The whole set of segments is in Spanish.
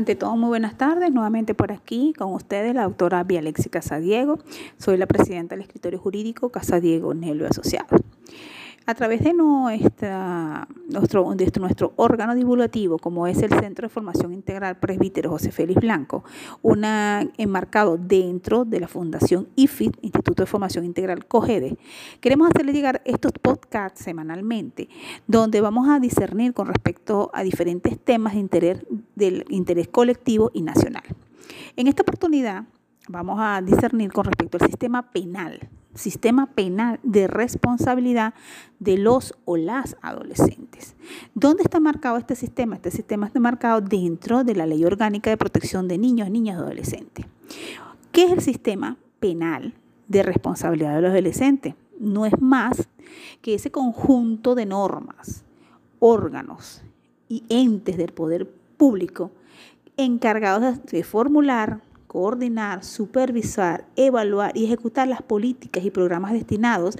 Ante todo, muy buenas tardes. Nuevamente por aquí con ustedes la doctora Vialexi Casadiego. Soy la presidenta del escritorio jurídico Casadiego Nelo Asociado a través de nuestro órgano divulgativo, como es el Centro de Formación Integral Presbítero José Félix Blanco, una enmarcado dentro de la Fundación IFIT, Instituto de Formación Integral COGEDE, queremos hacerle llegar estos podcasts semanalmente, donde vamos a discernir con respecto a diferentes temas de interés, del interés colectivo y nacional. En esta oportunidad vamos a discernir con respecto al sistema penal sistema penal de responsabilidad de los o las adolescentes. ¿Dónde está marcado este sistema? Este sistema está marcado dentro de la Ley Orgánica de Protección de Niños, Niñas y Adolescentes. ¿Qué es el sistema penal de responsabilidad de los adolescentes? No es más que ese conjunto de normas, órganos y entes del poder público encargados de formular, coordinar, supervisar, evaluar y ejecutar las políticas y programas destinados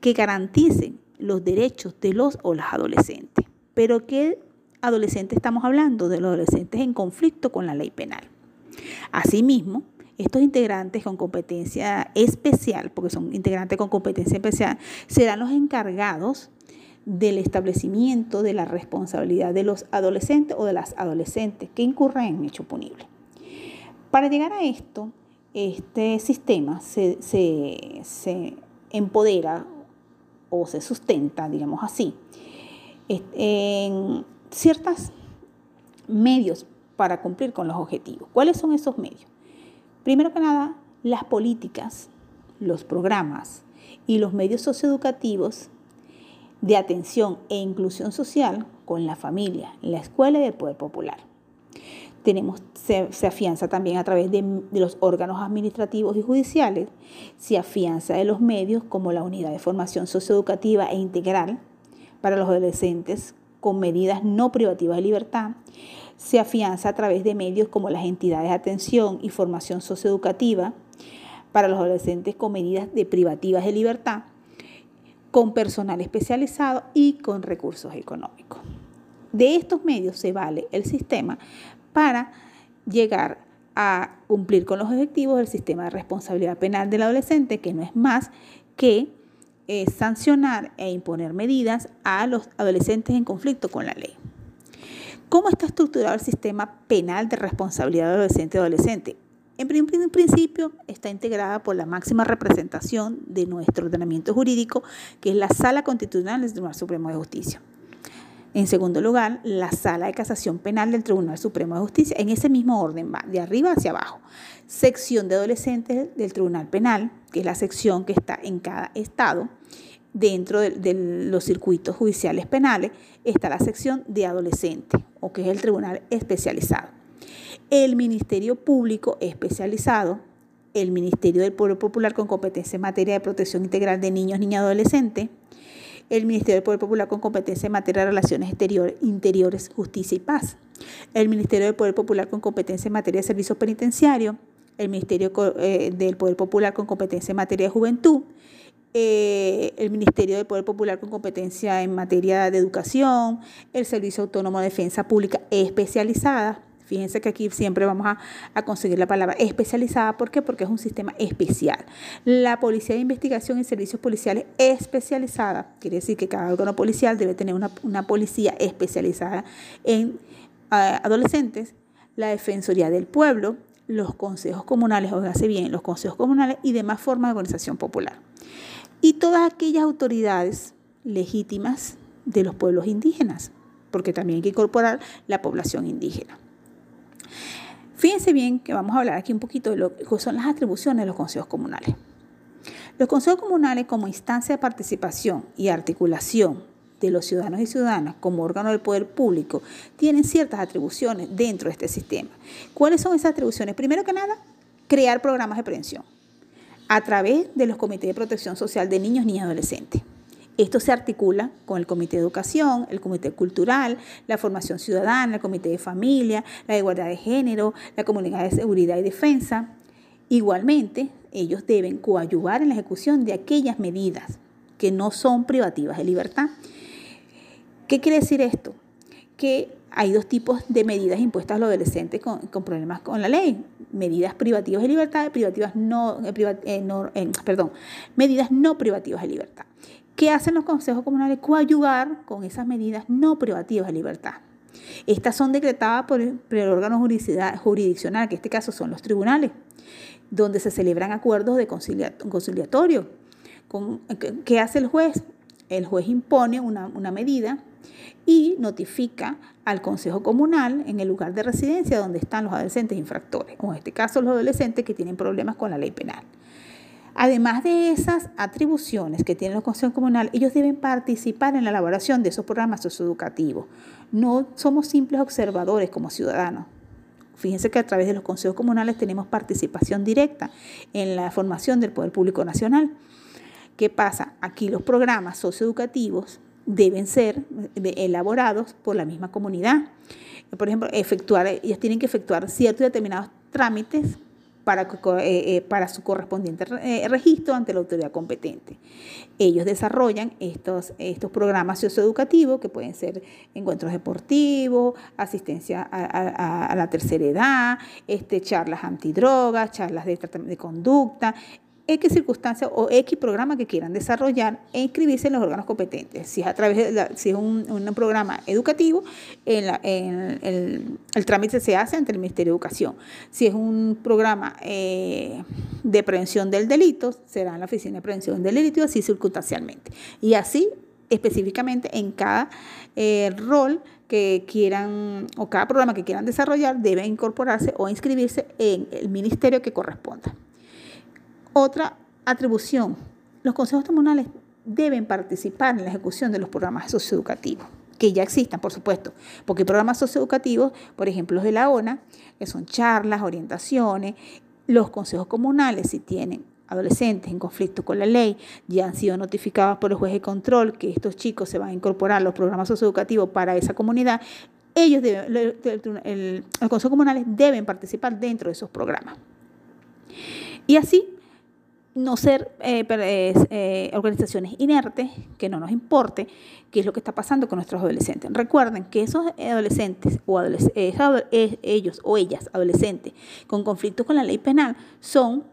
que garanticen los derechos de los o las adolescentes. Pero ¿qué adolescentes estamos hablando? De los adolescentes en conflicto con la ley penal. Asimismo, estos integrantes con competencia especial, porque son integrantes con competencia especial, serán los encargados del establecimiento de la responsabilidad de los adolescentes o de las adolescentes que incurran en hecho punible. Para llegar a esto, este sistema se, empodera o se sustenta, digamos así, en ciertos medios para cumplir con los objetivos. ¿Cuáles son esos medios? Primero que nada, las políticas, los programas y los medios socioeducativos de atención e inclusión social con la familia, la escuela y el poder popular tenemos, se, afianza también a través de, los órganos administrativos y judiciales, se afianza de los medios como la unidad de formación socioeducativa e integral para los adolescentes con medidas no privativas de libertad, se afianza a través de medios como las entidades de atención y formación socioeducativa para los adolescentes con medidas de privativas de libertad, con personal especializado y con recursos económicos. De estos medios se vale el sistema para llegar a cumplir con los objetivos del sistema de responsabilidad penal del adolescente, que no es más que eh, sancionar e imponer medidas a los adolescentes en conflicto con la ley. ¿Cómo está estructurado el sistema penal de responsabilidad del adolescente y adolescente? En principio está integrada por la máxima representación de nuestro ordenamiento jurídico, que es la Sala Constitucional del Tribunal Supremo de Justicia. En segundo lugar, la Sala de Casación Penal del Tribunal Supremo de Justicia. En ese mismo orden va de arriba hacia abajo. Sección de adolescentes del Tribunal Penal, que es la sección que está en cada estado. Dentro de, los circuitos judiciales penales está la sección de adolescentes, o que es el Tribunal Especializado. El Ministerio Público Especializado, el Ministerio del Pueblo Popular con competencia en materia de protección integral de niños, niñas y adolescentes, el Ministerio del Poder Popular con competencia en materia de relaciones exteriores, interiores, justicia y paz, el Ministerio del Poder Popular con competencia en materia de servicios penitenciarios, el Ministerio eh, del Poder Popular con competencia en materia de juventud, eh, el Ministerio del Poder Popular con competencia en materia de educación, el Servicio Autónomo de Defensa Pública especializada, Fíjense que aquí siempre vamos a, conseguir la palabra especializada. ¿Por qué? Porque es un sistema especial. La Policía de Investigación y Servicios Policiales especializada. Quiere decir que cada órgano policial debe tener una, policía especializada en ah, adolescentes. La Defensoría del Pueblo, los consejos comunales, o hace bien, los consejos comunales y demás formas de organización popular. Y todas aquellas autoridades legítimas de los pueblos indígenas, porque también hay que incorporar la población indígena. Fíjense bien que vamos a hablar aquí un poquito de lo que son las atribuciones de los consejos comunales. Los consejos comunales como instancia de participación y articulación de los ciudadanos y ciudadanas como órgano del poder público tienen ciertas atribuciones dentro de este sistema. ¿Cuáles son esas atribuciones? Primero que nada, crear programas de prevención a través de los comités de protección social de niños, niñas y adolescentes. Esto se articula con el Comité de Educación, el Comité Cultural, la Formación Ciudadana, el Comité de Familia, la Igualdad de Género, la Comunidad de Seguridad y Defensa. Igualmente, ellos deben coadyuvar en la ejecución de aquellas medidas que no son privativas de libertad. ¿Qué quiere decir esto? Que hay dos tipos de medidas impuestas a los adolescentes con, problemas con la ley. Medidas privativas de libertad privativas no, eh, eh, eh, perdón, medidas no privativas de libertad. ¿Qué hacen los consejos comunales? Coayugar con esas medidas no privativas de libertad. Estas son decretadas por el, órgano jurisdiccional, que en este caso son los tribunales, donde se celebran acuerdos de conciliatorio. ¿Qué hace el juez? El juez impone una, una medida y notifica al Consejo Comunal en el lugar de residencia donde están los adolescentes infractores, o en este caso los adolescentes que tienen problemas con la ley penal. Además de esas atribuciones que tienen los consejos comunales, ellos deben participar en la elaboración de esos programas socioeducativos. No somos simples observadores como ciudadanos. Fíjense que a través de los consejos comunales tenemos participación directa en la formación del Poder Público Nacional. ¿Qué pasa? Aquí los programas socioeducativos deben ser elaborados por la misma comunidad. Por ejemplo, efectuar, ellos tienen que efectuar ciertos determinados trámites para, eh, eh, para su correspondiente eh, registro ante la autoridad competente. Ellos desarrollan estos, estos programas socioeducativos que pueden ser encuentros deportivos, asistencia a, la tercera edad, este, charlas antidrogas, charlas de, de conducta, X circunstancia o X programa que quieran desarrollar e inscribirse en los órganos competentes. Si es a través de si es un, programa educativo, el, trámite se hace ante el Ministerio de Educación. Si es un programa eh, de prevención del delito, será en la Oficina de Prevención del Delito y así circunstancialmente. Y así específicamente en cada eh, rol que quieran o cada programa que quieran desarrollar debe incorporarse o inscribirse en el ministerio que corresponda. Otra atribución, los consejos comunales deben participar en la ejecución de los programas socioeducativos que ya existan, por supuesto, porque programas socioeducativos, por ejemplo, los de la ONA, que son charlas, orientaciones, los consejos comunales, si tienen adolescentes en conflicto con la ley, ya han sido notificados por el juez de control que estos chicos se van a incorporar a los programas socioeducativos para esa comunidad, ellos deben, los consejos comunales deben participar dentro de esos programas. Y así no ser eh, eh, organizaciones inertes, que no nos importe qué es lo que está pasando con nuestros adolescentes. Recuerden que esos adolescentes o eh, ellos o ellas adolescentes con conflictos con la ley penal son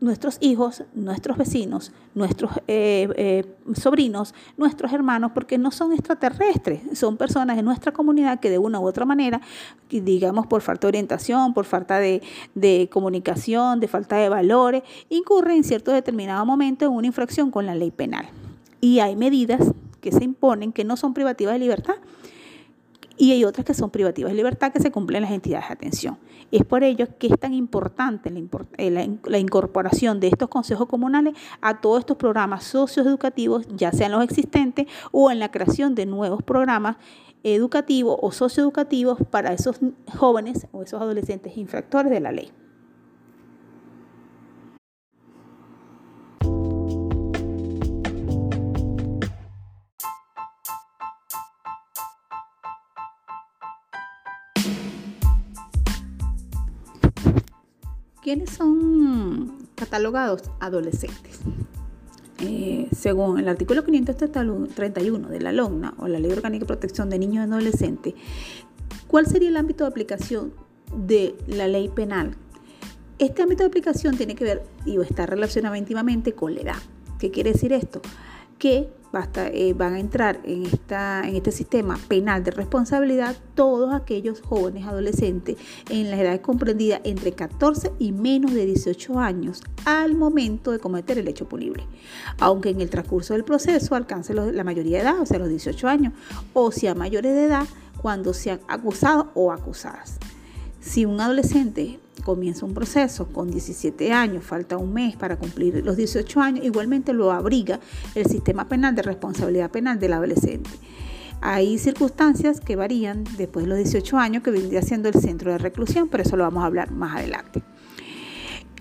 nuestros hijos, nuestros vecinos, nuestros eh, eh, sobrinos, nuestros hermanos, porque no son extraterrestres, son personas de nuestra comunidad que de una u otra manera, digamos por falta de orientación, por falta de, de comunicación, de falta de valores, incurren en cierto determinado momento en una infracción con la ley penal. Y hay medidas que se imponen que no son privativas de libertad, y hay otras que son privativas de libertad que se cumplen en las entidades de atención. Es por ello que es tan importante eh, la, incorporación de estos consejos comunales a todos estos programas socioeducativos, ya sean los existentes o en la creación de nuevos programas educativos o socioeducativos para esos jóvenes o esos adolescentes infractores de la ley. ¿Quiénes son catalogados adolescentes? Eh, según el artículo 531 de la LONA o la Ley Orgánica de Protección de Niños y Adolescentes, ¿cuál sería el ámbito de aplicación de la ley penal? Este ámbito de aplicación tiene que ver y está relacionado íntimamente con la edad. ¿Qué quiere decir esto? Que basta, eh, van a entrar en, esta, en este sistema penal de responsabilidad todos aquellos jóvenes adolescentes en la edad comprendida entre 14 y menos de 18 años al momento de cometer el hecho punible, aunque en el transcurso del proceso alcance la mayoría de edad, o sea, los 18 años, o sea, mayores de edad cuando sean acusados o acusadas. Si un adolescente comienza un proceso con 17 años, falta un mes para cumplir los 18 años, igualmente lo abriga el sistema penal de responsabilidad penal del adolescente. Hay circunstancias que varían después de los 18 años, que vendría siendo el centro de reclusión, pero eso lo vamos a hablar más adelante.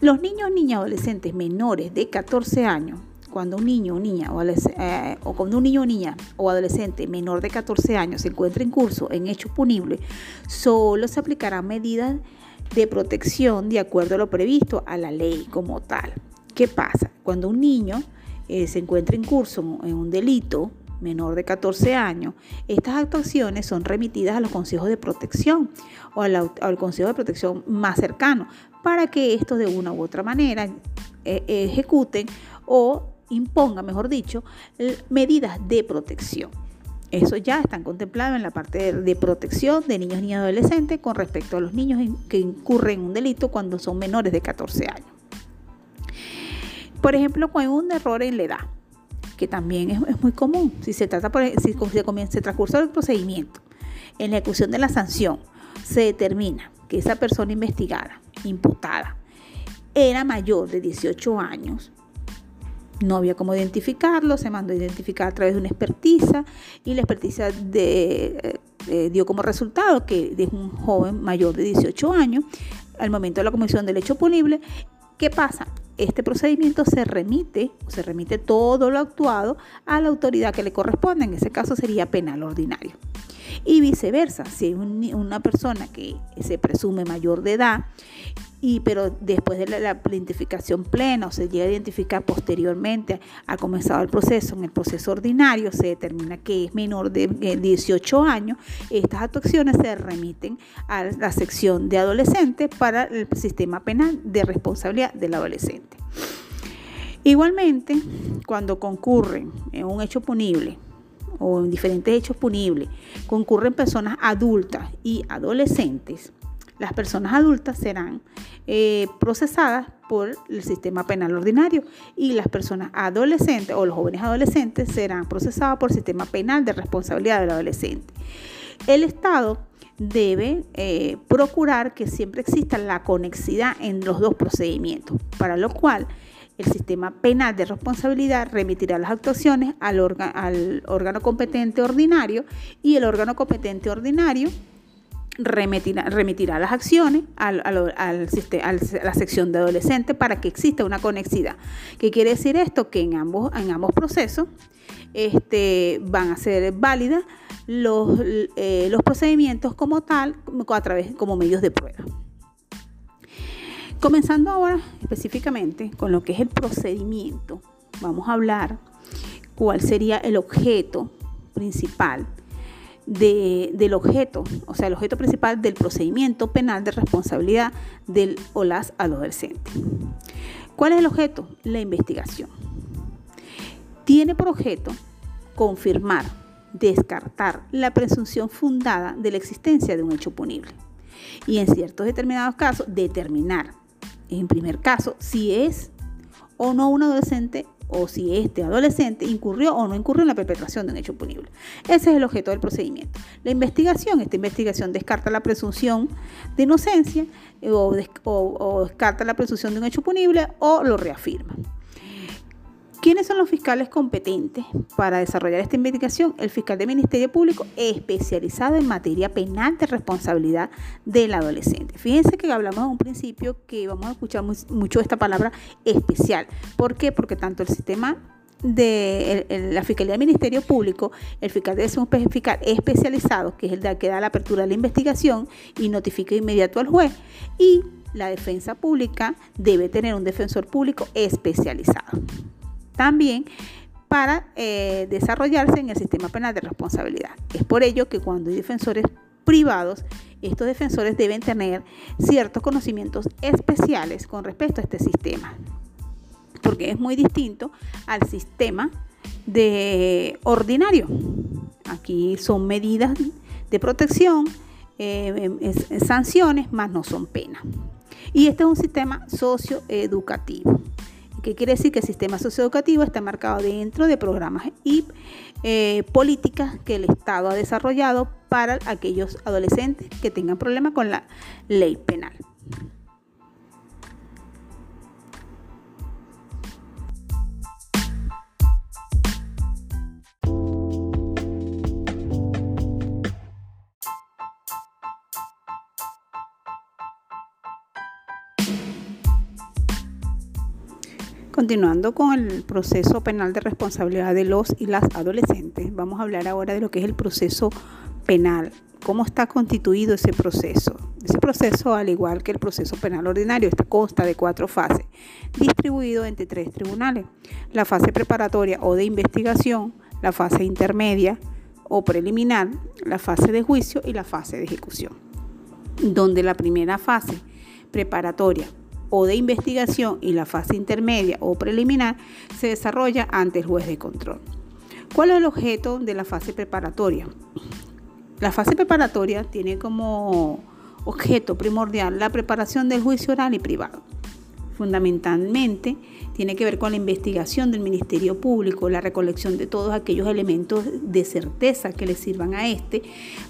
Los niños, niñas, adolescentes menores de 14 años, cuando un niño o niña o, eh, o cuando un niño o niña o adolescente menor de 14 años se encuentra en curso en hecho punible, solo se aplicarán medidas de protección de acuerdo a lo previsto a la ley como tal. ¿Qué pasa? Cuando un niño eh, se encuentra en curso en un delito, menor de 14 años, estas actuaciones son remitidas a los consejos de protección o al, consejo de protección más cercano para que estos de una u otra manera eh, ejecuten o impongan, mejor dicho, medidas de protección. Eso ya está contemplado en la parte de, protección de niños y adolescentes con respecto a los niños que incurren en un delito cuando son menores de 14 años. Por ejemplo, con un error en la edad, que también es, muy común, si se trata por, si se comienza el transcurso del procedimiento, en la ejecución de la sanción, se determina que esa persona investigada, imputada, era mayor de 18 años no había cómo identificarlo, se mandó a identificar a través de una expertiza y la expertiza de, eh, dio como resultado que es un joven mayor de 18 años al momento de la comisión del hecho punible. ¿Qué pasa? Este procedimiento se remite, se remite todo lo actuado a la autoridad que le corresponde, en ese caso sería penal ordinario. Y viceversa, si hay una persona que se presume mayor de edad y pero después de la, identificación plena o se llega a identificar posteriormente ha comenzado el proceso, en el proceso ordinario se determina que es menor de 18 eh, años, estas actuaciones se remiten a la sección de adolescentes para el sistema penal de responsabilidad del adolescente. Igualmente, cuando concurren en un hecho punible o en diferentes hechos punibles, concurren personas adultas y adolescentes, las personas adultas serán eh, procesadas por el sistema penal ordinario y las personas adolescentes o los jóvenes adolescentes serán procesados por el sistema penal de responsabilidad del adolescente. El Estado debe eh, procurar que siempre exista la conexidad en los dos procedimientos, para lo cual el sistema penal de responsabilidad remitirá las actuaciones al, al órgano competente ordinario y el órgano competente ordinario remitirá, las acciones al, a la sección de adolescentes para que exista una conexidad. ¿Qué quiere decir esto? Que en ambos, en ambos procesos este, van a ser válidas los, eh, los procedimientos como tal, a través, como medios de prueba. Comenzando ahora específicamente con lo que es el procedimiento, vamos a hablar cuál sería el objeto principal del objeto, o sea, el objeto principal del procedimiento penal de responsabilidad del o las adolescentes. ¿Cuál es el objeto? La investigación. Tiene por objeto confirmar, descartar la presunción fundada de la existencia de un hecho punible y en ciertos determinados casos determinar, en primer caso, si es o no un adolescente o si este adolescente incurrió o no incurrió en la perpetración de un hecho punible. Ese es el objeto del procedimiento. La investigación, esta investigación descarta la presunción de inocencia o, o descarta la presunción de un hecho punible o lo reafirma. ¿Quiénes son los fiscales competentes para desarrollar esta investigación? El fiscal del Ministerio Público especializado en materia penal de responsabilidad del adolescente. Fíjense que hablamos en un principio que vamos a escuchar mucho esta palabra especial. ¿Por qué? Porque tanto el sistema de la Fiscalía del Ministerio Público, el fiscal debe ser un fiscal especializado, que es el que da la apertura de la investigación y notifica inmediato al juez. Y la defensa pública debe tener un defensor público especializado también para eh, desarrollarse en el sistema penal de responsabilidad. Es por ello que cuando hay defensores privados, estos defensores deben tener ciertos conocimientos especiales con respecto a este sistema, porque es muy distinto al sistema de ordinario. Aquí son medidas de protección, eh, sanciones, más no son penas. Y este es un sistema socioeducativo. ¿Qué quiere decir? Que el sistema socioeducativo está marcado dentro de programas y eh, políticas que el Estado ha desarrollado para aquellos adolescentes que tengan problemas con la ley penal. Continuando con el proceso penal de responsabilidad de los y las adolescentes, vamos a hablar ahora de lo que es el proceso penal, cómo está constituido ese proceso. Ese proceso, al igual que el proceso penal ordinario, está consta de cuatro fases, distribuido entre tres tribunales. La fase preparatoria o de investigación, la fase intermedia o preliminar, la fase de juicio y la fase de ejecución, donde la primera fase preparatoria o de investigación y la fase intermedia o preliminar se desarrolla ante el juez de control. ¿Cuál es el objeto de la fase preparatoria? La fase preparatoria tiene como objeto primordial la preparación del juicio oral y privado. Fundamentalmente tiene que ver con la investigación del Ministerio Público, la recolección de todos aquellos elementos de certeza que le sirvan a este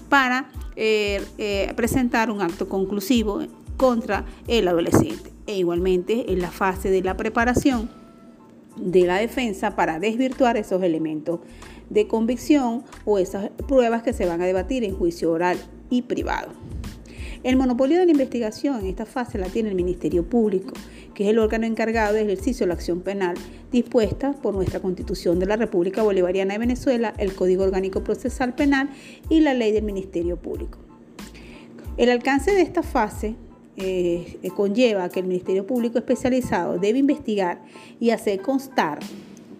para eh, eh, presentar un acto conclusivo contra el adolescente. E igualmente en la fase de la preparación de la defensa para desvirtuar esos elementos de convicción o esas pruebas que se van a debatir en juicio oral y privado. El monopolio de la investigación en esta fase la tiene el Ministerio Público, que es el órgano encargado del ejercicio de la acción penal dispuesta por nuestra Constitución de la República Bolivariana de Venezuela, el Código Orgánico Procesal Penal y la ley del Ministerio Público. El alcance de esta fase eh, conlleva que el Ministerio Público especializado debe investigar y hacer constar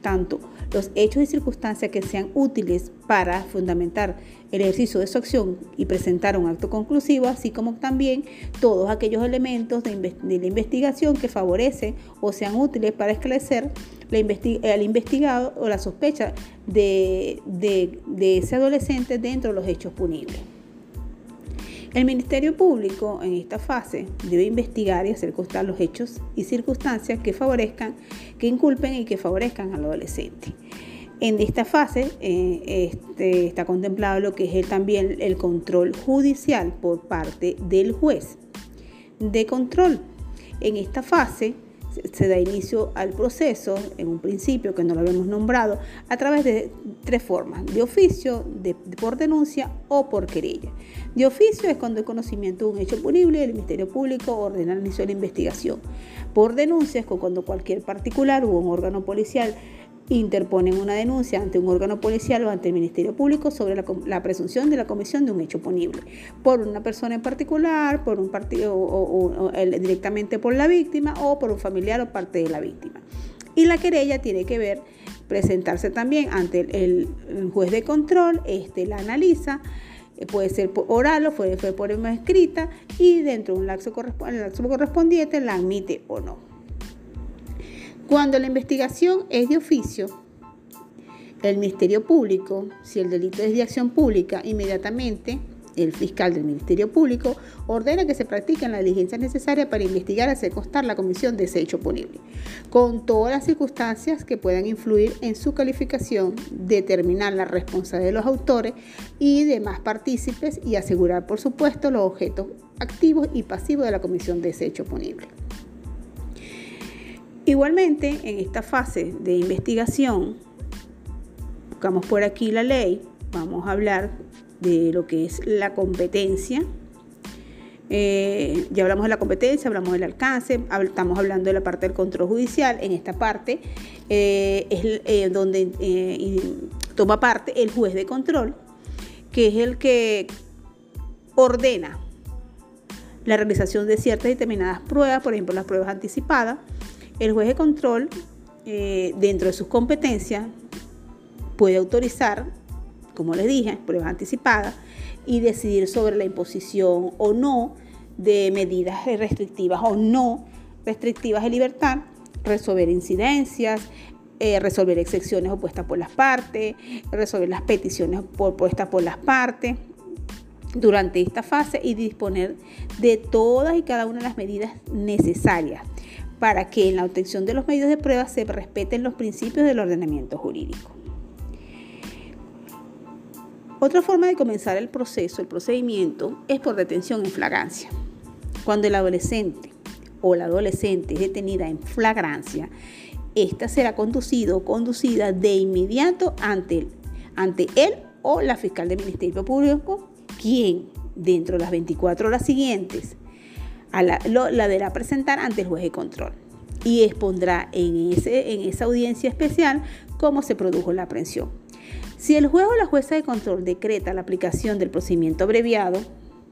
tanto los hechos y circunstancias que sean útiles para fundamentar el ejercicio de su acción y presentar un acto conclusivo, así como también todos aquellos elementos de, la investigación que favorecen o sean útiles para esclarecer al investigado o la sospecha de ese adolescente dentro de los hechos punibles. El Ministerio Público en esta fase debe investigar y hacer constar los hechos y circunstancias que favorezcan, que inculpen y que favorezcan al adolescente. En esta fase eh, este, está contemplado lo que es también el control judicial por parte del juez de control. En esta fase se da inicio al proceso, en un principio que no lo habíamos nombrado, a través de tres formas, de oficio, por denuncia o por querella. De oficio es cuando el conocimiento de un hecho punible, el Ministerio Público ordena el inicio de la investigación. Por denuncia es cuando cualquier particular o un órgano policial interponen una denuncia ante un órgano policial o ante el Ministerio Público sobre la, presunción de la comisión de un hecho punible por una persona en particular, por un partido directamente por la víctima o por un familiar o parte de la víctima. Y la querella tiene que ver presentarse también ante el, juez de control, este la analiza puede ser oral o puede ser por escrita y dentro de un lapso correspondiente la admite o no. Cuando la investigación es de oficio, el Ministerio Público, si el delito es de acción pública, inmediatamente el fiscal del Ministerio Público ordena que se practiquen las diligencias necesarias para investigar hacer constar la comisión de ese hecho punible, con todas las circunstancias que puedan influir en su calificación, determinar la responsabilidad de los autores y demás partícipes y asegurar, por supuesto, los objetos activos y pasivos de la comisión de ese hecho punible. Igualmente, en esta fase de investigación, buscamos por aquí la ley, vamos a hablar de lo que es la competencia. Eh, ya hablamos de la competencia, hablamos del alcance, estamos hablando de la parte del control judicial. En esta parte eh, es eh, donde toma parte el juez de control, que es el que ordena la realización de ciertas determinadas pruebas, por ejemplo las pruebas anticipadas, el juez de control, dentro de sus competencias, puede autorizar, como les dije, pruebas anticipadas y decidir sobre la imposición o no de medidas restrictivas o no restrictivas de libertad, resolver incidencias, eh, resolver excepciones opuestas por las partes, resolver las peticiones opuestas por las partes durante esta fase y disponer de todas y cada una de las medidas necesarias para que en la obtención de los medios de prueba se respeten los principios del ordenamiento jurídico. Otra forma de comenzar el proceso, el procedimiento, es por detención en flagrancia. Cuando el adolescente o la adolescente es detenida en flagrancia, esta será conducido o conducida de inmediato ante, ante él o la fiscal del Ministerio Público, quien dentro de las 24 horas siguientes la, deberá presentar ante el juez de control y expondrá en, ese, en esa audiencia especial cómo se produjo la aprehensión. Si el juez o la jueza de control decreta la aplicación del procedimiento abreviado,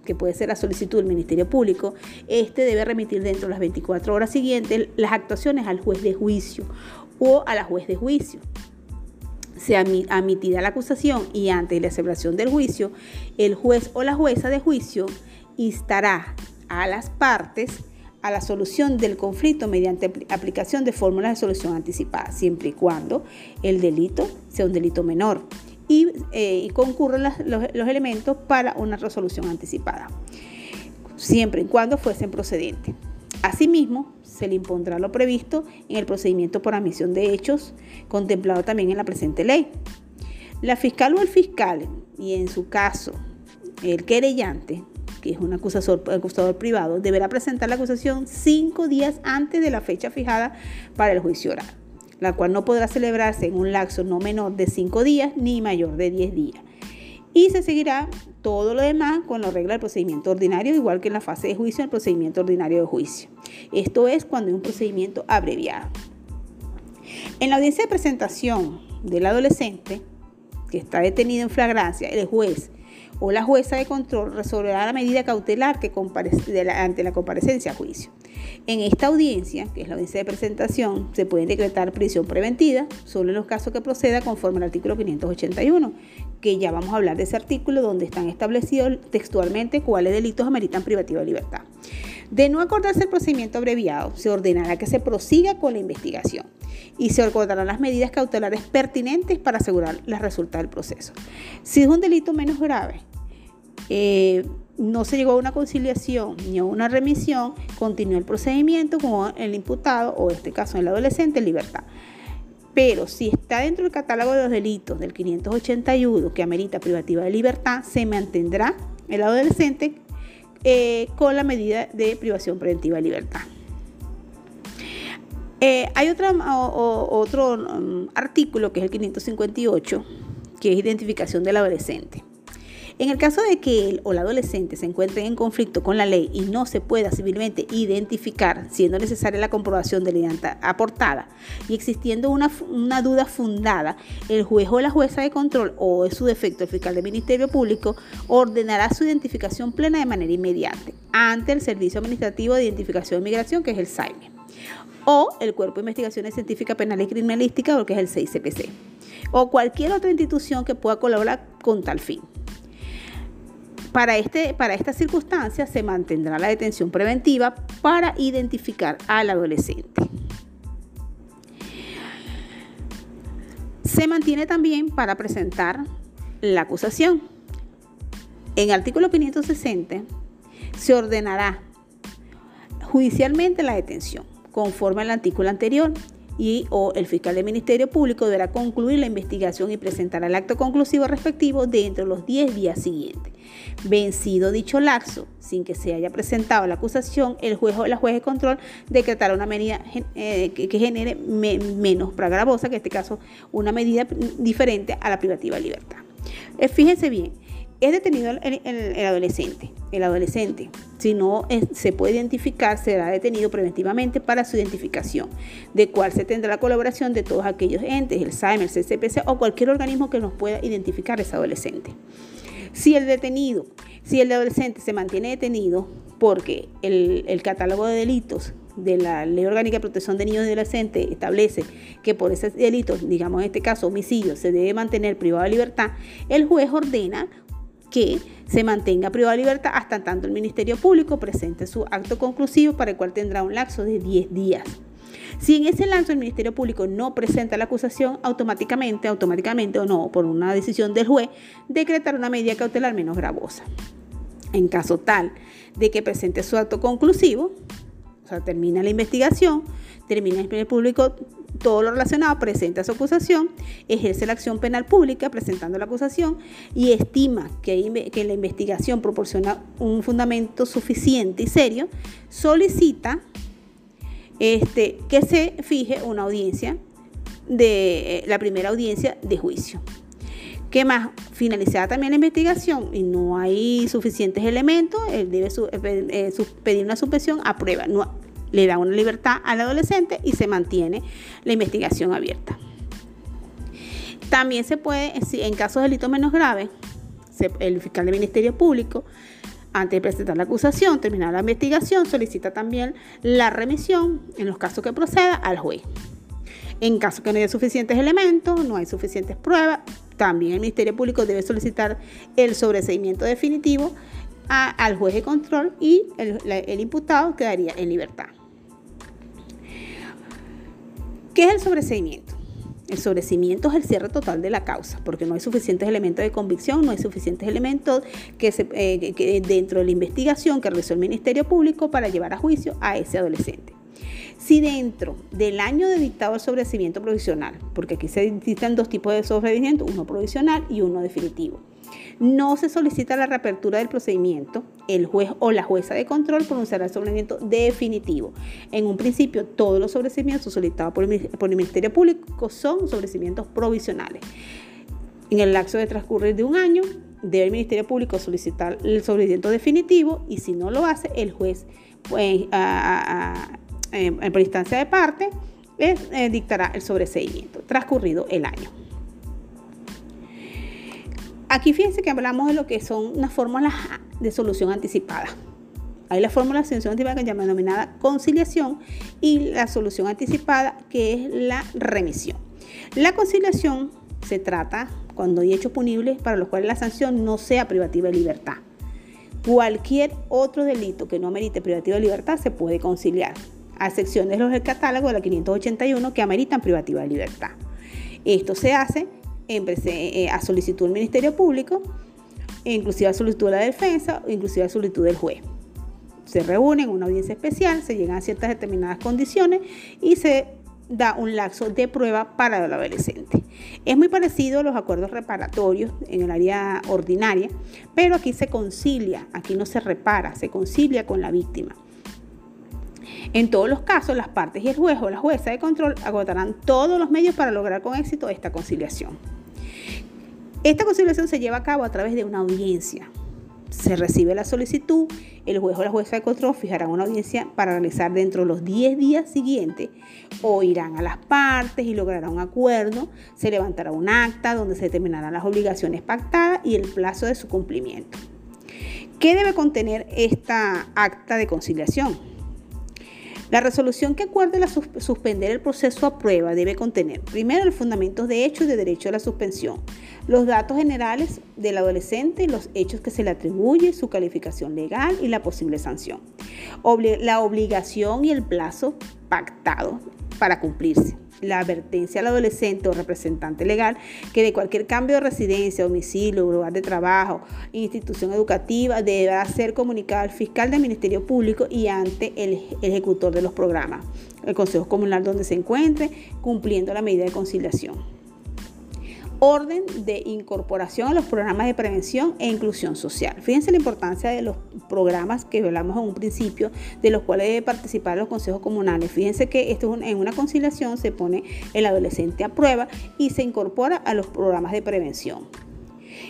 que puede ser la solicitud del Ministerio Público, este debe remitir dentro de las 24 horas siguientes las actuaciones al juez de juicio o a la juez de juicio. se admitida la acusación y antes de la celebración del juicio, el juez o la jueza de juicio instará a las partes a la solución del conflicto mediante aplicación de fórmulas de solución anticipada, siempre y cuando el delito sea un delito menor y, eh, concurran los, los elementos para una resolución anticipada, siempre y cuando fuesen procedentes. Asimismo, se le impondrá lo previsto en el procedimiento por admisión de hechos, contemplado también en la presente ley. La fiscal o el fiscal, y en su caso el querellante, que es un acusador, privado, deberá presentar la acusación cinco días antes de la fecha fijada para el juicio oral, la cual no podrá celebrarse en un lapso no menor de cinco días ni mayor de diez días. Y se seguirá todo lo demás con la regla del procedimiento ordinario, igual que en la fase de juicio, el procedimiento ordinario de juicio. Esto es cuando hay un procedimiento abreviado. En la audiencia de presentación del adolescente, que está detenido en flagrancia, el juez o la jueza de control resolverá la medida cautelar que ante la comparecencia a juicio. En esta audiencia, que es la audiencia de presentación, se puede decretar prisión preventiva solo en los casos que proceda conforme al artículo 581, que ya vamos a hablar de ese artículo donde están establecidos textualmente cuáles delitos ameritan privativa de libertad. De no acordarse el procedimiento abreviado, se ordenará que se prosiga con la investigación y se acordarán las medidas cautelares pertinentes para asegurar los resultados del proceso. Si es un delito menos grave, eh, no se llegó a una conciliación ni a una remisión, continúa el procedimiento con el imputado o en este caso el adolescente en libertad. Pero si está dentro del catálogo de los delitos del 581 que amerita privativa de libertad, se mantendrá el adolescente eh, con la medida de privación preventiva de libertad. Eh, hay otro mm, artículo que es el 558, que es identificación del adolescente. En el caso de que él o la adolescente se encuentren en conflicto con la ley y no se pueda civilmente identificar, siendo necesaria la comprobación de la identidad aportada y existiendo una, duda fundada, el juez o la jueza de control o en su defecto el fiscal del Ministerio Público ordenará su identificación plena de manera inmediata ante el Servicio Administrativo de Identificación de Migración, que es el SAIME, o el Cuerpo de Investigaciones Científicas Penales y Criminalísticas, que es el 6CPC, o cualquier otra institución que pueda colaborar con tal fin. Para, este, para esta circunstancia se mantendrá la detención preventiva para identificar al adolescente. Se mantiene también para presentar la acusación. En artículo 560 se ordenará judicialmente la detención, conforme al artículo anterior, y o el fiscal del Ministerio Público deberá concluir la investigación y presentar el acto conclusivo respectivo dentro de los 10 días siguientes. Vencido dicho lapso, sin que se haya presentado la acusación, el juez o la juez de control decretará una medida eh, que, genere menos gravosa, que en este caso una medida diferente a la privativa de libertad. Eh, fíjense bien, es detenido el, adolescente. El adolescente, si no se puede identificar, será detenido preventivamente para su identificación, de cual se tendrá la colaboración de todos aquellos entes, el SAIM, el CCPC o cualquier organismo que nos pueda identificar ese adolescente. Si el detenido, si el adolescente se mantiene detenido porque el, catálogo de delitos de la Ley Orgánica de Protección de Niños y Adolescentes establece que por esos delitos, digamos en este caso homicidio, se debe mantener privado de libertad, el juez ordena que se mantenga privado de libertad hasta tanto el Ministerio Público presente su acto conclusivo para el cual tendrá un lapso de 10 días. Si en ese lapso el Ministerio Público no presenta la acusación, automáticamente, automáticamente o no, por una decisión del juez, decretará una medida cautelar menos gravosa. En caso tal de que presente su acto conclusivo, o sea, termina la investigación, termina el Ministerio Público todo lo relacionado, presenta su acusación, ejerce la acción penal pública presentando la acusación y estima que, la investigación proporciona un fundamento suficiente y serio, solicita este, que se fije una audiencia de la primera audiencia de juicio. ¿Qué más? Finalizada también la investigación y no hay suficientes elementos, él debe eh, eh, pedir una suspensión a prueba. No, le da una libertad al adolescente y se mantiene la investigación abierta. También se puede, en casos de delitos menos graves, el fiscal del Ministerio Público, antes de presentar la acusación, terminar la investigación, solicita también la remisión, en los casos que proceda, al juez. En caso que no haya suficientes elementos, no hay suficientes pruebas, también el Ministerio Público debe solicitar el sobreseimiento definitivo al juez de control y el, el imputado quedaría en libertad. ¿Qué es el sobreseimiento? El sobrecimiento es el cierre total de la causa, porque no hay suficientes elementos de convicción, no hay suficientes elementos que, eh, dentro de la investigación que realizó el Ministerio Público para llevar a juicio a ese adolescente. Si dentro del año de dictado el sobrecimiento provisional, porque aquí se existen dos tipos de sobrecimiento, uno provisional y uno definitivo, no se solicita la reapertura del procedimiento, el juez o la jueza de control pronunciará el sobrecimiento definitivo. En un principio, todos los sobrecimientos solicitados por el, Ministerio Público son sobrecimientos provisionales. En el lapso de transcurrir de un año, debe el Ministerio Público solicitar el sobrecimiento definitivo y si no lo hace, el juez, pues, por instancia de parte, eh, dictará el sobreseimiento transcurrido el año. Aquí fíjense que hablamos de lo que son unas fórmulas de solución anticipada. Hay la fórmula de solución anticipada que se llama denominada conciliación y la solución anticipada que es la remisión. La conciliación se trata cuando hay hechos punibles para los cuales la sanción no sea privativa de libertad. Cualquier otro delito que no merite privativa de libertad se puede conciliar, a excepción de los del catálogo de la 581 que ameritan privativa de libertad. Esto se hace eh, a solicitud del Ministerio Público, inclusive a solicitud de la defensa, inclusive a solicitud del juez. Se reúnen en una audiencia especial, se llegan a ciertas determinadas condiciones y se da un laxo de prueba para el adolescente. Es muy parecido a los acuerdos reparatorios en el área ordinaria, pero aquí se concilia, aquí no se repara, se concilia con la víctima. En todos los casos, las partes y el juez o la jueza de control agotarán todos los medios para lograr con éxito esta conciliación. Esta conciliación se lleva a cabo a través de una audiencia. Se recibe la solicitud, el juez o la jueza de control fijarán una audiencia para realizar dentro de los 10 días siguientes o irán a las partes y lograrán un acuerdo, se levantará un acta donde se determinarán las obligaciones pactadas y el plazo de su cumplimiento. ¿Qué debe contener esta acta de conciliación? La resolución que acuerde la suspender el proceso a prueba debe contener primero el fundamento de hecho y de derecho a la suspensión, los datos generales del adolescente, los hechos que se le atribuye, su calificación legal y la posible sanción, la obligación y el plazo pactado para cumplirse la advertencia al adolescente o representante legal que de cualquier cambio de residencia, domicilio, lugar de trabajo, institución educativa, deberá ser comunicado al fiscal del Ministerio Público y ante el ejecutor de los programas, el Consejo Comunal donde se encuentre, cumpliendo la medida de conciliación orden de incorporación a los programas de prevención e inclusión social. Fíjense la importancia de los programas que hablamos en un principio, de los cuales debe participar los consejos comunales. Fíjense que esto en una conciliación se pone el adolescente a prueba y se incorpora a los programas de prevención.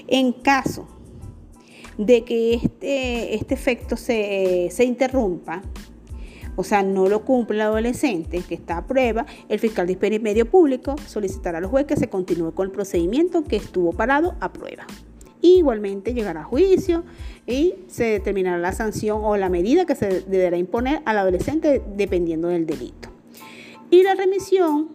En caso de que este, este efecto se, se interrumpa, o sea, no lo cumple el adolescente que está a prueba, el fiscal de medio público solicitará al juez que se continúe con el procedimiento que estuvo parado a prueba. Igualmente llegará a juicio y se determinará la sanción o la medida que se deberá imponer al adolescente dependiendo del delito. Y la remisión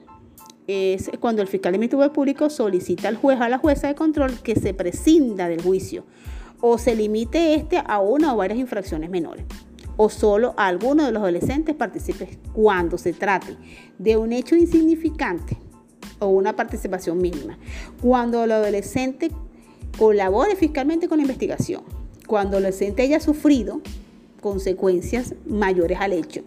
es cuando el fiscal de Ministerio Público solicita al juez o a la jueza de control que se prescinda del juicio o se limite este a una o varias infracciones menores o solo a alguno de los adolescentes participe cuando se trate de un hecho insignificante o una participación mínima. Cuando el adolescente colabore fiscalmente con la investigación. Cuando el adolescente haya sufrido consecuencias mayores al hecho.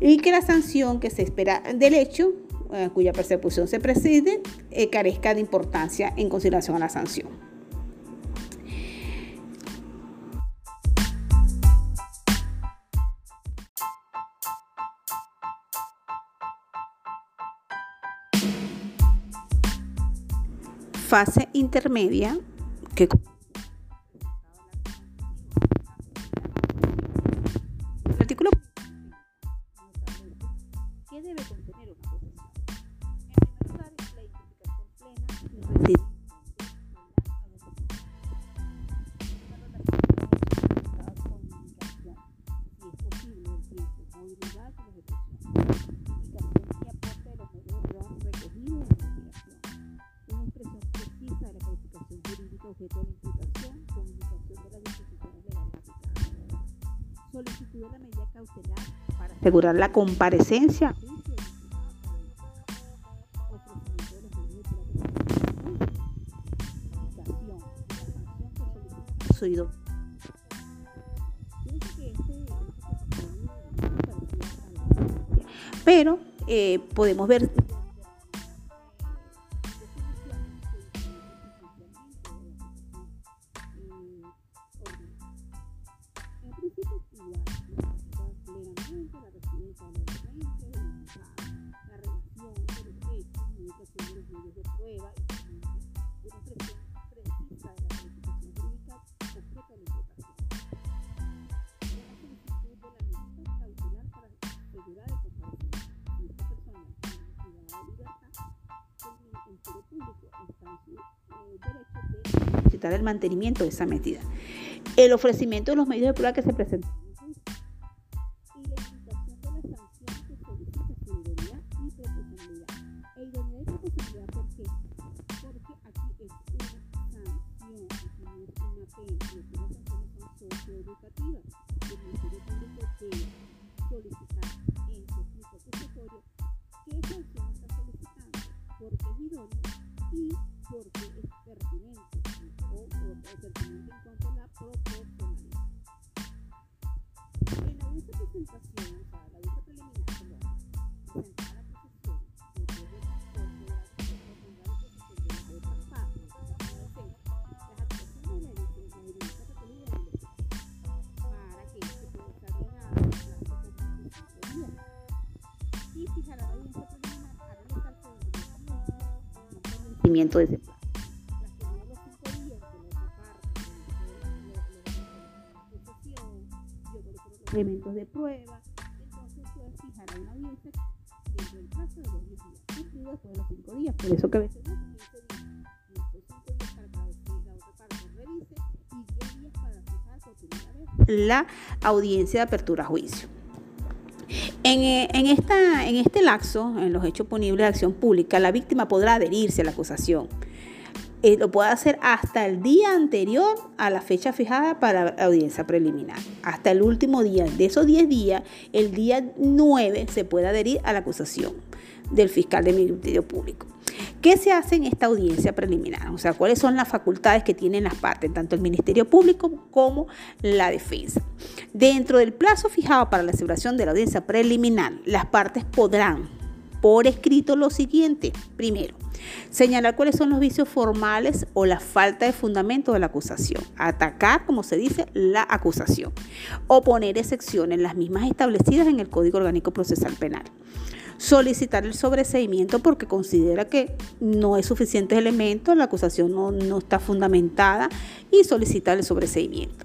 Y que la sanción que se espera del hecho, eh, cuya persecución se preside, eh, carezca de importancia en consideración a la sanción. Fase intermedia que asegurar la comparecencia. Pero eh, podemos ver el mantenimiento de esa medida. El ofrecimiento de los medios de prueba que se de ese plan. elementos de prueba, entonces puedes fijar a una audiencia dentro del plazo de los 10 días, y después de los 5 días. Por eso que a veces no 15 días, y después 5 días para que la otra parte revise y 10 días para fijar por primera vez la audiencia de apertura a juicio. En, eh, en, esta, en este laxo, en los hechos punibles de acción pública, la víctima podrá adherirse a la acusación eh, lo puede hacer hasta el día anterior a la fecha fijada para audiencia preliminar. Hasta el último día de esos 10 días, el día 9 se puede adherir a la acusación del fiscal del Ministerio Público. ¿Qué se hace en esta audiencia preliminar? O sea, cuáles son las facultades que tienen las partes, tanto el Ministerio Público como la defensa. Dentro del plazo fijado para la celebración de la audiencia preliminar, las partes podrán por escrito lo siguiente. Primero, señalar cuáles son los vicios formales o la falta de fundamento de la acusación. Atacar, como se dice, la acusación. O poner excepciones, las mismas establecidas en el Código Orgánico Procesal Penal solicitar el sobreseimiento porque considera que no es suficiente elemento, la acusación no, no, está fundamentada y solicitar el sobreseimiento.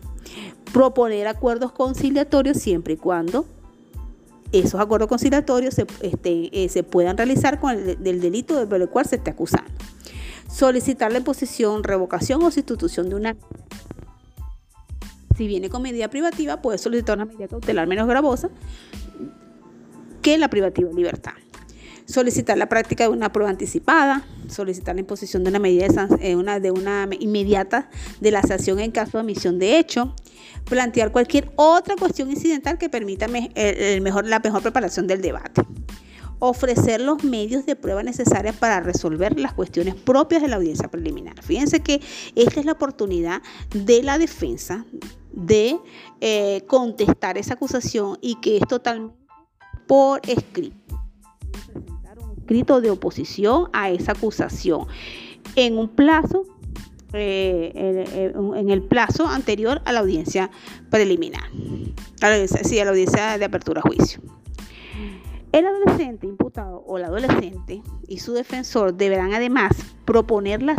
Proponer acuerdos conciliatorios siempre y cuando esos acuerdos conciliatorios se, este, eh, se puedan realizar con el del delito por el cual se esté acusando. Solicitar la imposición, revocación o sustitución de una si viene con medida privativa, puede solicitar una medida cautelar menos gravosa que la privativa de libertad. Solicitar la práctica de una prueba anticipada, solicitar la imposición de una medida de, eh, una, de una inmediata de la sanción en caso de omisión de hecho, plantear cualquier otra cuestión incidental que permita el mejor, la mejor preparación del debate. Ofrecer los medios de prueba necesarios para resolver las cuestiones propias de la audiencia preliminar. Fíjense que esta es la oportunidad de la defensa de eh, contestar esa acusación y que es totalmente por escrito. Escrito de oposición a esa acusación en un plazo eh, en el plazo anterior a la audiencia preliminar, sí, a la audiencia de apertura a juicio. El adolescente imputado o la adolescente y su defensor deberán además proponer las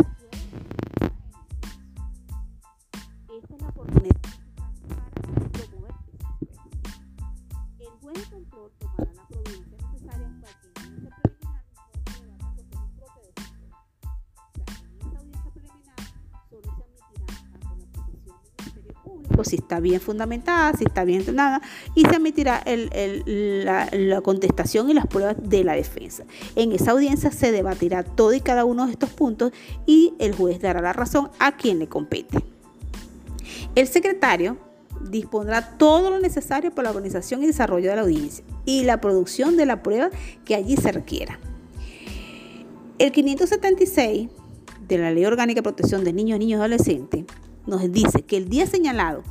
si está bien fundamentada, si está bien entrenada, y se emitirá la, contestación y las pruebas de la defensa. En esa audiencia se debatirá todo y cada uno de estos puntos y el juez dará la razón a quien le compete. El secretario dispondrá todo lo necesario para la organización y desarrollo de la audiencia y la producción de la prueba que allí se requiera. El 576 de la Ley Orgánica de Protección de Niños Niños y Adolescentes nos dice que el día señalado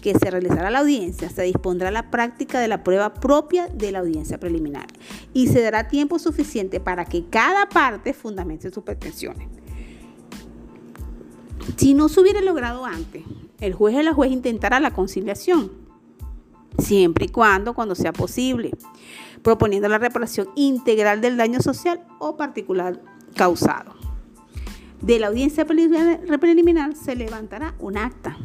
que se realizará la audiencia, se dispondrá la práctica de la prueba propia de la audiencia preliminar y se dará tiempo suficiente para que cada parte fundamente sus pretensiones. Si no se hubiera logrado antes, el juez o la juez intentará la conciliación, siempre y cuando, cuando sea posible, proponiendo la reparación integral del daño social o particular causado. De la audiencia preliminar se levantará un acta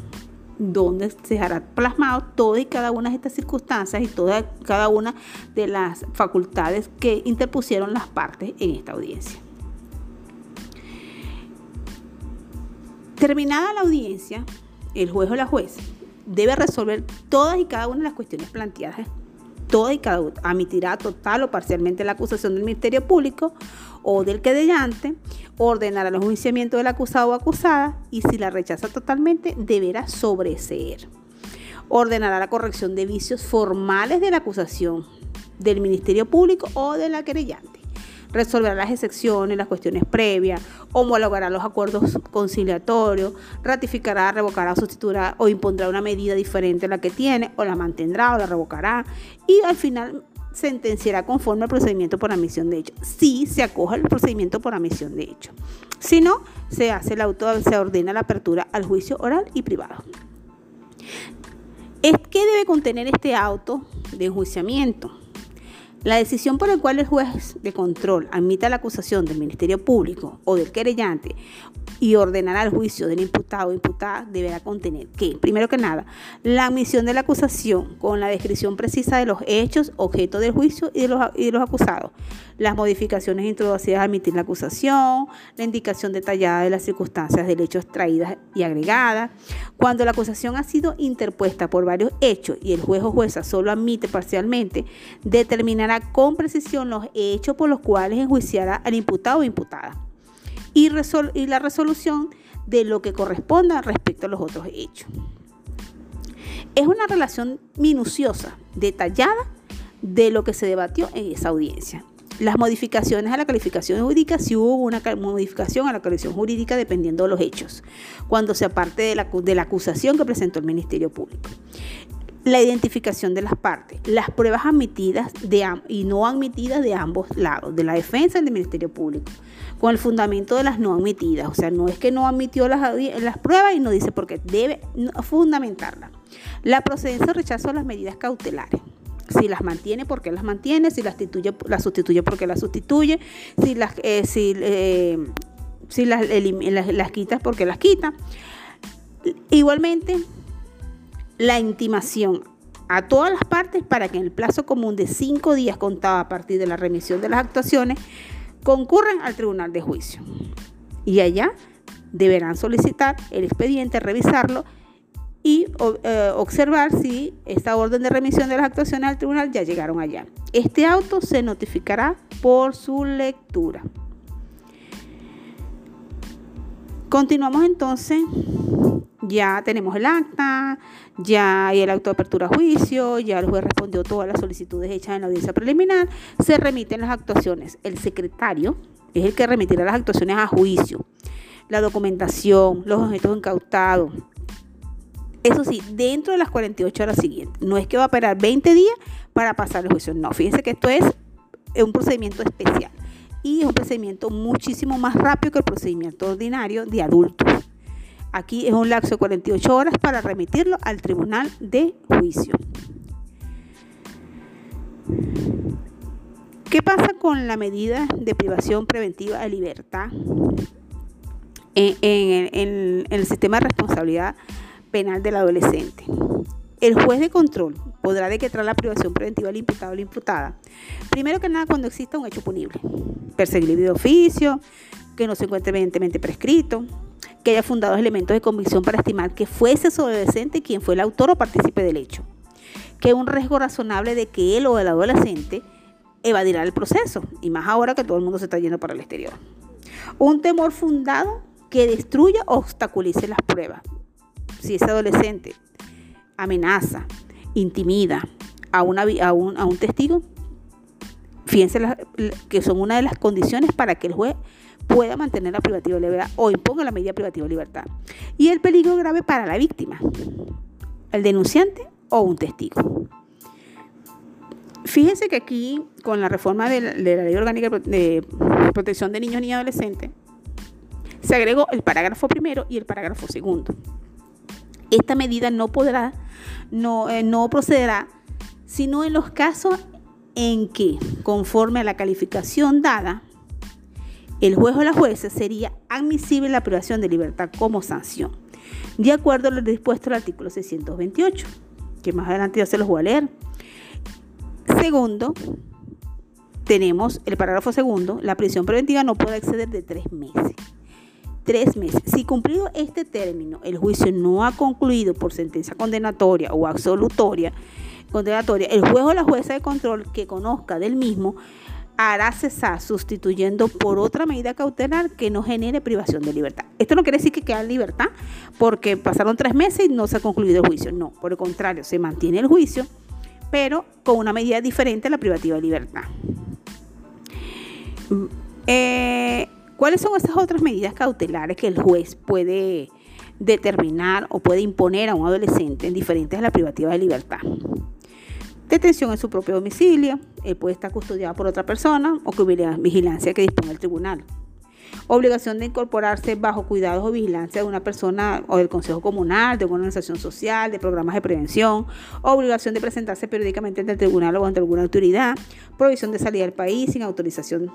donde se hará plasmado todas y cada una de estas circunstancias y toda cada una de las facultades que interpusieron las partes en esta audiencia. Terminada la audiencia, el juez o la juez debe resolver todas y cada una de las cuestiones planteadas toda y cada una, admitirá total o parcialmente la acusación del Ministerio Público o del querellante, ordenará el enjuiciamiento del acusado o acusada y si la rechaza totalmente deberá sobreseer. Ordenará la corrección de vicios formales de la acusación del Ministerio Público o de la querellante resolverá las excepciones, las cuestiones previas, homologará los acuerdos conciliatorios, ratificará, revocará, sustituirá o impondrá una medida diferente a la que tiene, o la mantendrá o la revocará, y al final sentenciará conforme al procedimiento por admisión de hecho. Si se acoge el procedimiento por admisión de hecho. Si no, se hace el auto, se ordena la apertura al juicio oral y privado. ¿Qué debe contener este auto de enjuiciamiento? La decisión por la cual el juez de control admita la acusación del Ministerio Público o del querellante y ordenará el juicio del imputado o imputada deberá contener que, primero que nada, la admisión de la acusación con la descripción precisa de los hechos, objeto del juicio y de los, y de los acusados, las modificaciones introducidas a admitir la acusación, la indicación detallada de las circunstancias del hecho extraídas y agregadas. Cuando la acusación ha sido interpuesta por varios hechos y el juez o jueza solo admite parcialmente, determinará con precisión los hechos por los cuales enjuiciará al imputado o imputada y, la resolución de lo que corresponda respecto a los otros hechos. Es una relación minuciosa, detallada de lo que se debatió en esa audiencia. Las modificaciones a la calificación jurídica, si hubo una modificación a la calificación jurídica dependiendo de los hechos, cuando se aparte de la acusación que presentó el Ministerio Público la identificación de las partes, las pruebas admitidas y no admitidas de ambos lados, de la defensa y del Ministerio Público, con el fundamento de las no admitidas. O sea, no es que no admitió las, las pruebas y no dice por qué, debe fundamentarlas. La procedencia o rechazo las medidas cautelares. Si las mantiene, ¿por qué las mantiene? Si las, sustituye, sustituye, ¿por qué las sustituye? Si las, eh, si, eh, las, las, las quita, ¿por qué las quita? Igualmente, la intimación a todas las partes para que en el plazo común de cinco días contado a partir de la remisión de las actuaciones concurran al tribunal de juicio. Y allá deberán solicitar el expediente, revisarlo y eh, observar si esta orden de remisión de las actuaciones al tribunal ya llegaron allá. Este auto se notificará por su lectura. Continuamos entonces ya tenemos el acta, ya hay el auto de apertura a juicio, ya el juez respondió todas las solicitudes hechas en la audiencia preliminar, se remiten las actuaciones. El secretario es el que remitirá las actuaciones a juicio, la documentación, los objetos incautados. Eso sí, dentro de las 48 horas siguientes. No es que va a esperar 20 días para pasar el juicio. No, fíjense que esto es un procedimiento especial y es un procedimiento muchísimo más rápido que el procedimiento ordinario de adultos. Aquí es un lapso de 48 horas para remitirlo al tribunal de juicio. ¿Qué pasa con la medida de privación preventiva de libertad en, el sistema de responsabilidad penal del adolescente? El juez de control podrá decretar la privación preventiva del imputado o la imputada. Primero que nada, cuando exista un hecho punible, perseguible de oficio, que no se encuentre evidentemente prescrito, que haya fundado elementos de convicción para estimar que fuese su adolescente quien fue el autor o partícipe del hecho, que un riesgo razonable de que él o el adolescente evadirá el proceso, y más ahora que todo el mundo se está yendo para el exterior. Un temor fundado que destruya o obstaculice las pruebas. Si ese adolescente amenaza, intimida a, una, a, un, a un testigo, fíjense que son una de las condiciones para que el juez pueda mantener la privativa de libertad o imponga la medida privativa de libertad. Y el peligro grave para la víctima, el denunciante o un testigo. Fíjense que aquí, con la reforma de la, Ley Orgánica de Protección de Niños y Adolescentes, se agregó el parágrafo primero y el parágrafo segundo. Esta medida no podrá, no, eh, no procederá, sino en los casos en que, conforme a la calificación dada, el juez o la jueza sería admisible la privación de libertad como sanción, de acuerdo a lo dispuesto el artículo 628, que más adelante ya se los voy a leer. Segundo, tenemos el parágrafo segundo, la prisión preventiva no puede exceder de tres meses. Tres meses. Si cumplido este término, el juicio no ha concluido por sentencia condenatoria o absolutoria, condenatoria, el juez o la jueza de control que conozca del mismo hará cesar sustituyendo por otra medida cautelar que no genere privación de libertad. Esto no quiere decir que queda en libertad porque pasaron tres meses y no se ha concluido el juicio. No, por el contrario, se mantiene el juicio pero con una medida diferente a la privativa de libertad. Mm, eh, ¿Cuáles son esas otras medidas cautelares que el juez puede determinar o puede imponer a un adolescente en diferentes a la privativa de libertad? Detención en su propio domicilio, puede estar custodiado por otra persona o hubiera vigilancia que disponga el tribunal obligación de incorporarse bajo cuidados o vigilancia de una persona o del Consejo Comunal, de una organización social, de programas de prevención, obligación de presentarse periódicamente ante el tribunal o ante alguna autoridad, prohibición de salir del país sin autorización,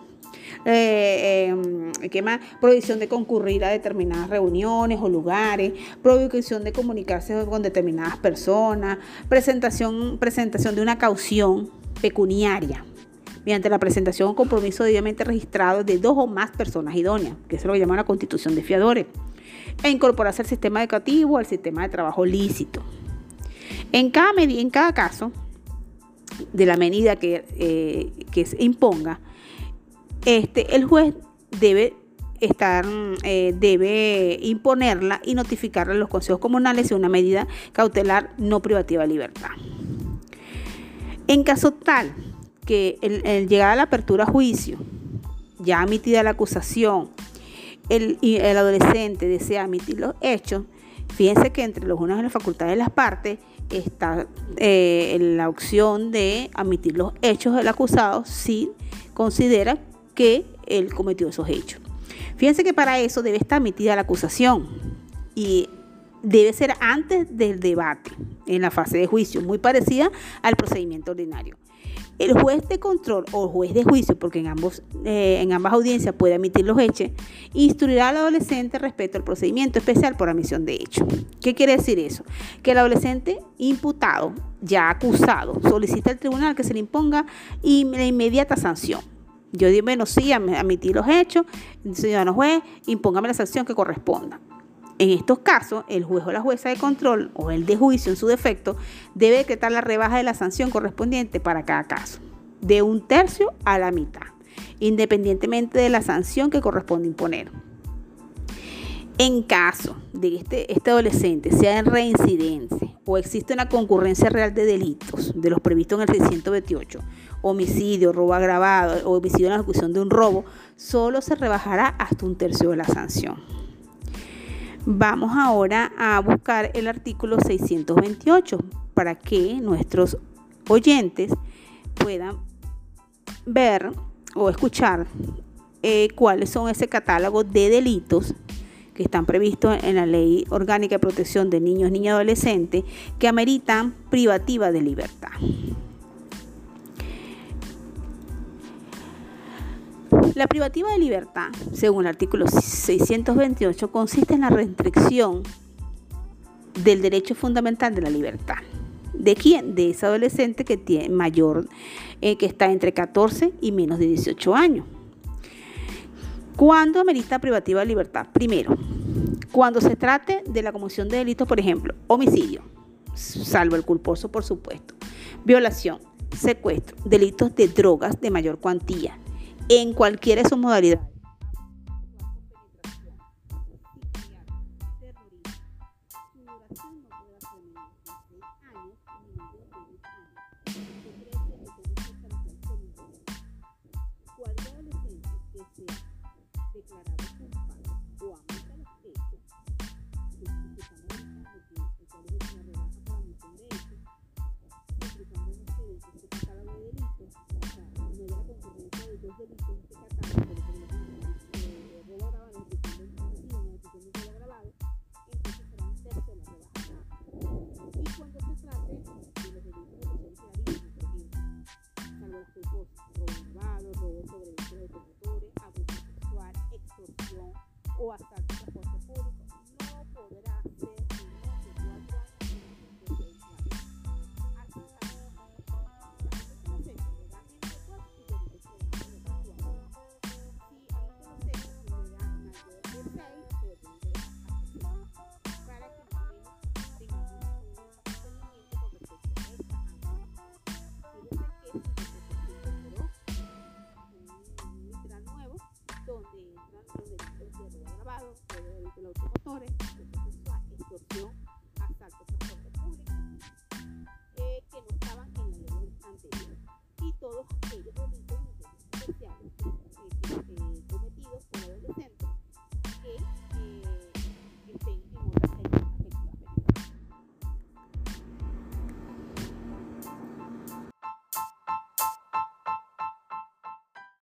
eh, em, ¿qué más? Prohibición de concurrir a determinadas reuniones o lugares, prohibición de comunicarse con determinadas personas, presentación, presentación de una caución pecuniaria mediante la presentación o compromiso debidamente registrado de dos o más personas idóneas, que es lo que llaman la constitución de fiadores, e incorporarse al sistema educativo, al sistema de trabajo lícito. En cada, medida, en cada caso de la medida que, eh, se imponga, este, el juez debe estar, eh, debe imponerla y notificarla a los consejos comunales de una medida cautelar no privativa de libertad. En caso tal que el, llegar a la apertura a juicio, ya admitida la acusación, el, el adolescente desea admitir los hechos, fíjense que entre los unos de las facultades de las partes está eh, la opción de admitir los hechos del acusado si considera que él cometió esos hechos. Fíjense que para eso debe estar admitida la acusación y debe ser antes del debate en la fase de juicio, muy parecida al procedimiento ordinario. El juez de control o juez de juicio, porque en, ambos, eh, en ambas audiencias puede emitir los hechos, instruirá al adolescente respecto al procedimiento especial por admisión de hecho. ¿Qué quiere decir eso? Que el adolescente imputado, ya acusado, solicita al tribunal que se le imponga la inmediata sanción. Yo digo, bueno, sí, admití los hechos, ciudadano juez, impóngame la sanción que corresponda. En estos casos, el juez o la jueza de control o el de juicio en su defecto debe decretar la rebaja de la sanción correspondiente para cada caso, de un tercio a la mitad, independientemente de la sanción que corresponde imponer. En caso de que este, este adolescente sea en reincidencia o existe una concurrencia real de delitos de los previstos en el 628, homicidio, robo agravado o homicidio en la ejecución de un robo, solo se rebajará hasta un tercio de la sanción. Vamos ahora a buscar el artículo 628 para que nuestros oyentes puedan ver o escuchar eh, cuáles son ese catálogo de delitos que están previstos en la Ley Orgánica de Protección de Niños, Niñas y Adolescentes que ameritan privativa de libertad. La privativa de libertad, según el artículo 628, consiste en la restricción del derecho fundamental de la libertad. ¿De quién? De ese adolescente que tiene mayor, eh, que está entre 14 y menos de 18 años. ¿Cuándo amerita privativa de libertad? Primero, cuando se trate de la comisión de delitos, por ejemplo, homicidio, salvo el culposo, por supuesto, violación, secuestro, delitos de drogas de mayor cuantía, en cualquiera de sus modalidades.